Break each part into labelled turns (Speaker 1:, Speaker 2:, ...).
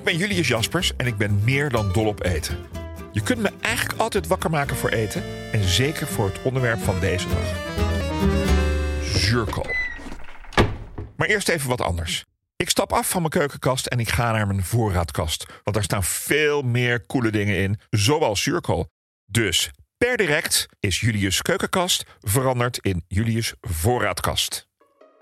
Speaker 1: Ik ben Julius Jaspers en ik ben meer dan dol op eten. Je kunt me eigenlijk altijd wakker maken voor eten en zeker voor het onderwerp van deze dag. Zuurkool. Maar eerst even wat anders. Ik stap af van mijn keukenkast en ik ga naar mijn voorraadkast. Want daar staan veel meer coole dingen in, zoals zuurkool. Dus per direct is Julius keukenkast veranderd in Julius voorraadkast.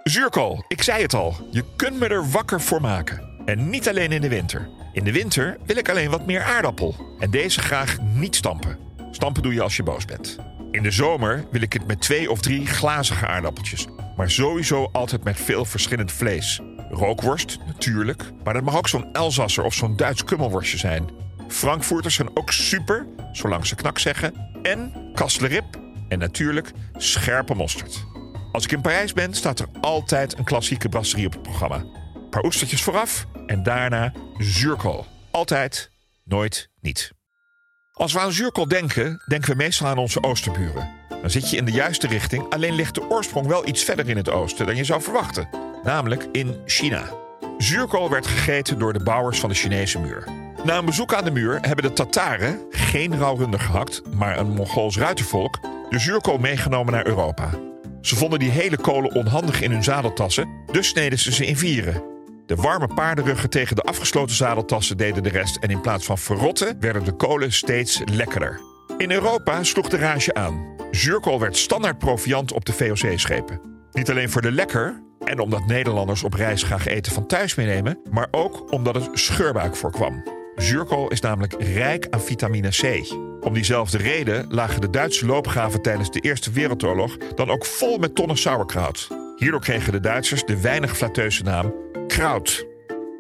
Speaker 1: Zuurkool, ik zei het al, je kunt me er wakker voor maken. En niet alleen in de winter. In de winter wil ik alleen wat meer aardappel. En deze graag niet stampen. Stampen doe je als je boos bent. In de zomer wil ik het met twee of drie glazige aardappeltjes. Maar sowieso altijd met veel verschillend vlees. Rookworst, natuurlijk. Maar dat mag ook zo'n Elsasser of zo'n Duits kummelworstje zijn. Frankfurters zijn ook super, zolang ze knak zeggen. En kasselerip. En natuurlijk scherpe mosterd. Als ik in Parijs ben, staat er altijd een klassieke brasserie op het programma. Paar oestertjes vooraf en daarna zuurkool. Altijd, nooit, niet. Als we aan zuurkool denken, denken we meestal aan onze oosterburen. Dan zit je in de juiste richting, alleen ligt de oorsprong wel iets verder in het oosten dan je zou verwachten. Namelijk in China. Zuurkool werd gegeten door de bouwers van de Chinese muur. Na een bezoek aan de muur hebben de Tataren, geen rauwrunder gehakt, maar een Mongools ruitervolk, de zuurkool meegenomen naar Europa. Ze vonden die hele kolen onhandig in hun zadeltassen, dus sneden ze ze in vieren. De warme paardenruggen tegen de afgesloten zadeltassen deden de rest en in plaats van verrotten werden de kolen steeds lekkerder. In Europa sloeg de rage aan. Zuurkool werd standaard proviant op de VOC-schepen. Niet alleen voor de lekker en omdat Nederlanders op reis graag eten van thuis meenemen, maar ook omdat het scheurbuik voorkwam. Zuurkool is namelijk rijk aan vitamine C. Om diezelfde reden lagen de Duitse loopgraven tijdens de Eerste Wereldoorlog dan ook vol met tonnen sauerkraut. Hierdoor kregen de Duitsers de weinig flatteuze naam Kraut.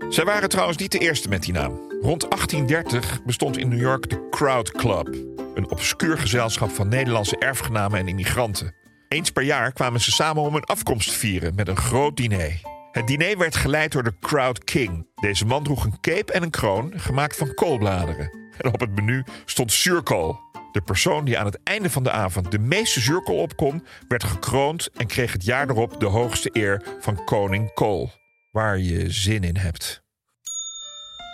Speaker 1: Zij waren trouwens niet de eerste met die naam. Rond 1830 bestond in New York de Kraut Club, een obscuur gezelschap van Nederlandse erfgenamen en immigranten. Eens per jaar kwamen ze samen om hun afkomst te vieren met een groot diner. Het diner werd geleid door de Crowd King. Deze man droeg een cape en een kroon gemaakt van koolbladeren. En op het menu stond zuurkool. De persoon die aan het einde van de avond de meeste zuurkool opkon, werd gekroond en kreeg het jaar erop de hoogste eer van koning Kool. Waar je zin in hebt.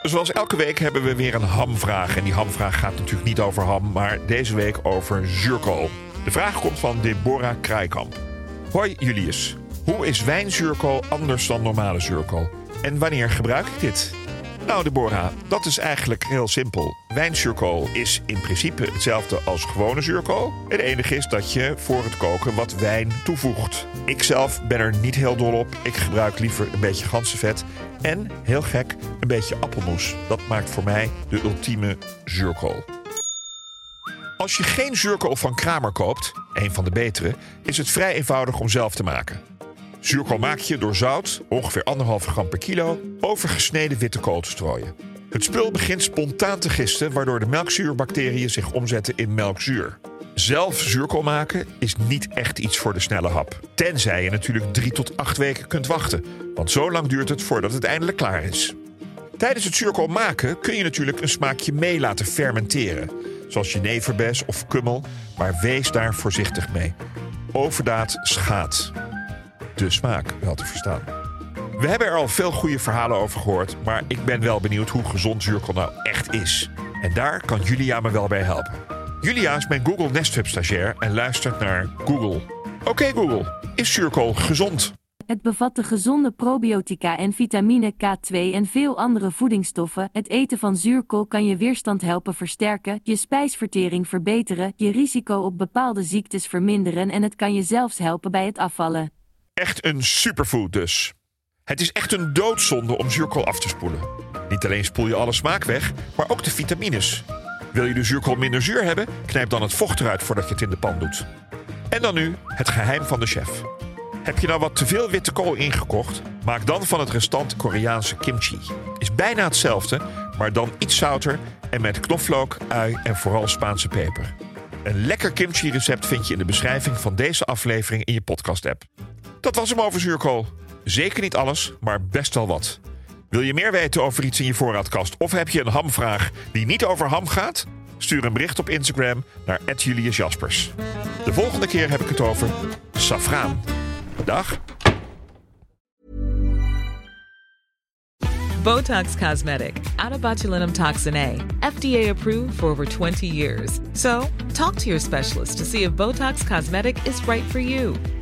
Speaker 1: Zoals elke week hebben we weer een hamvraag. En die hamvraag gaat natuurlijk niet over ham, maar deze week over zuurkool. De vraag komt van Deborah Kraaikamp. Hoi Julius, hoe is wijnzuurkool anders dan normale zuurkool? En wanneer gebruik ik dit? Nou Deborah, dat is eigenlijk heel simpel. Wijnzuurkool is in principe hetzelfde als gewone zuurkool. Het enige is dat je voor het koken wat wijn toevoegt. Ik zelf ben er niet heel dol op. Ik gebruik liever een beetje ganzenvet en, heel gek, een beetje appelmoes. Dat maakt voor mij de ultieme zuurkool. Als je geen zuurkool van Kramer koopt, een van de betere, is het vrij eenvoudig om zelf te maken. Zuurkool maak je door zout, ongeveer 1,5 gram per kilo, over gesneden witte kool te strooien. Het spul begint spontaan te gisten, waardoor de melkzuurbacteriën zich omzetten in melkzuur. Zelf zuurkool maken is niet echt iets voor de snelle hap. Tenzij je natuurlijk 3 tot 8 weken kunt wachten, want zo lang duurt het voordat het eindelijk klaar is. Tijdens het zuurkool maken kun je natuurlijk een smaakje mee laten fermenteren, zoals jeneverbes of kummel, maar wees daar voorzichtig mee. Overdaad schaadt. De smaak wel te verstaan. We hebben er al veel goede verhalen over gehoord, maar ik ben wel benieuwd hoe gezond zuurkool nou echt is. En daar kan Julia me wel bij helpen. Julia is mijn Google Nest Hub stagiair en luistert naar Google. Oké Google, is zuurkool gezond?
Speaker 2: Het bevat de gezonde probiotica en vitamine K2 en veel andere voedingsstoffen. Het eten van zuurkool kan je weerstand helpen versterken, je spijsvertering verbeteren, je risico op bepaalde ziektes verminderen en het kan je zelfs helpen bij het afvallen.
Speaker 1: Echt een superfood dus. Het is echt een doodzonde om zuurkool af te spoelen. Niet alleen spoel je alle smaak weg, maar ook de vitamines. Wil je de zuurkool minder zuur hebben? Knijp dan het vocht eruit voordat je het in de pan doet. En dan nu het geheim van de chef. Heb je nou wat te veel witte kool ingekocht? Maak dan van het restant Koreaanse kimchi. Is bijna hetzelfde, maar dan iets zouter en met knoflook, ui en vooral Spaanse peper. Een lekker kimchi recept vind je in de beschrijving van deze aflevering in je podcast app. Dat was hem over zuurkool. Zeker niet alles, maar best wel wat. Wil je meer weten over iets in je voorraadkast of heb je een hamvraag die niet over ham gaat? Stuur een bericht op Instagram naar Julius Jaspers. De volgende keer heb ik het over safraan. Dag.
Speaker 3: Botox Cosmetic, out botulinum toxin A, FDA approved for over 20 years. So, talk to your specialist to see if Botox Cosmetic is right for you.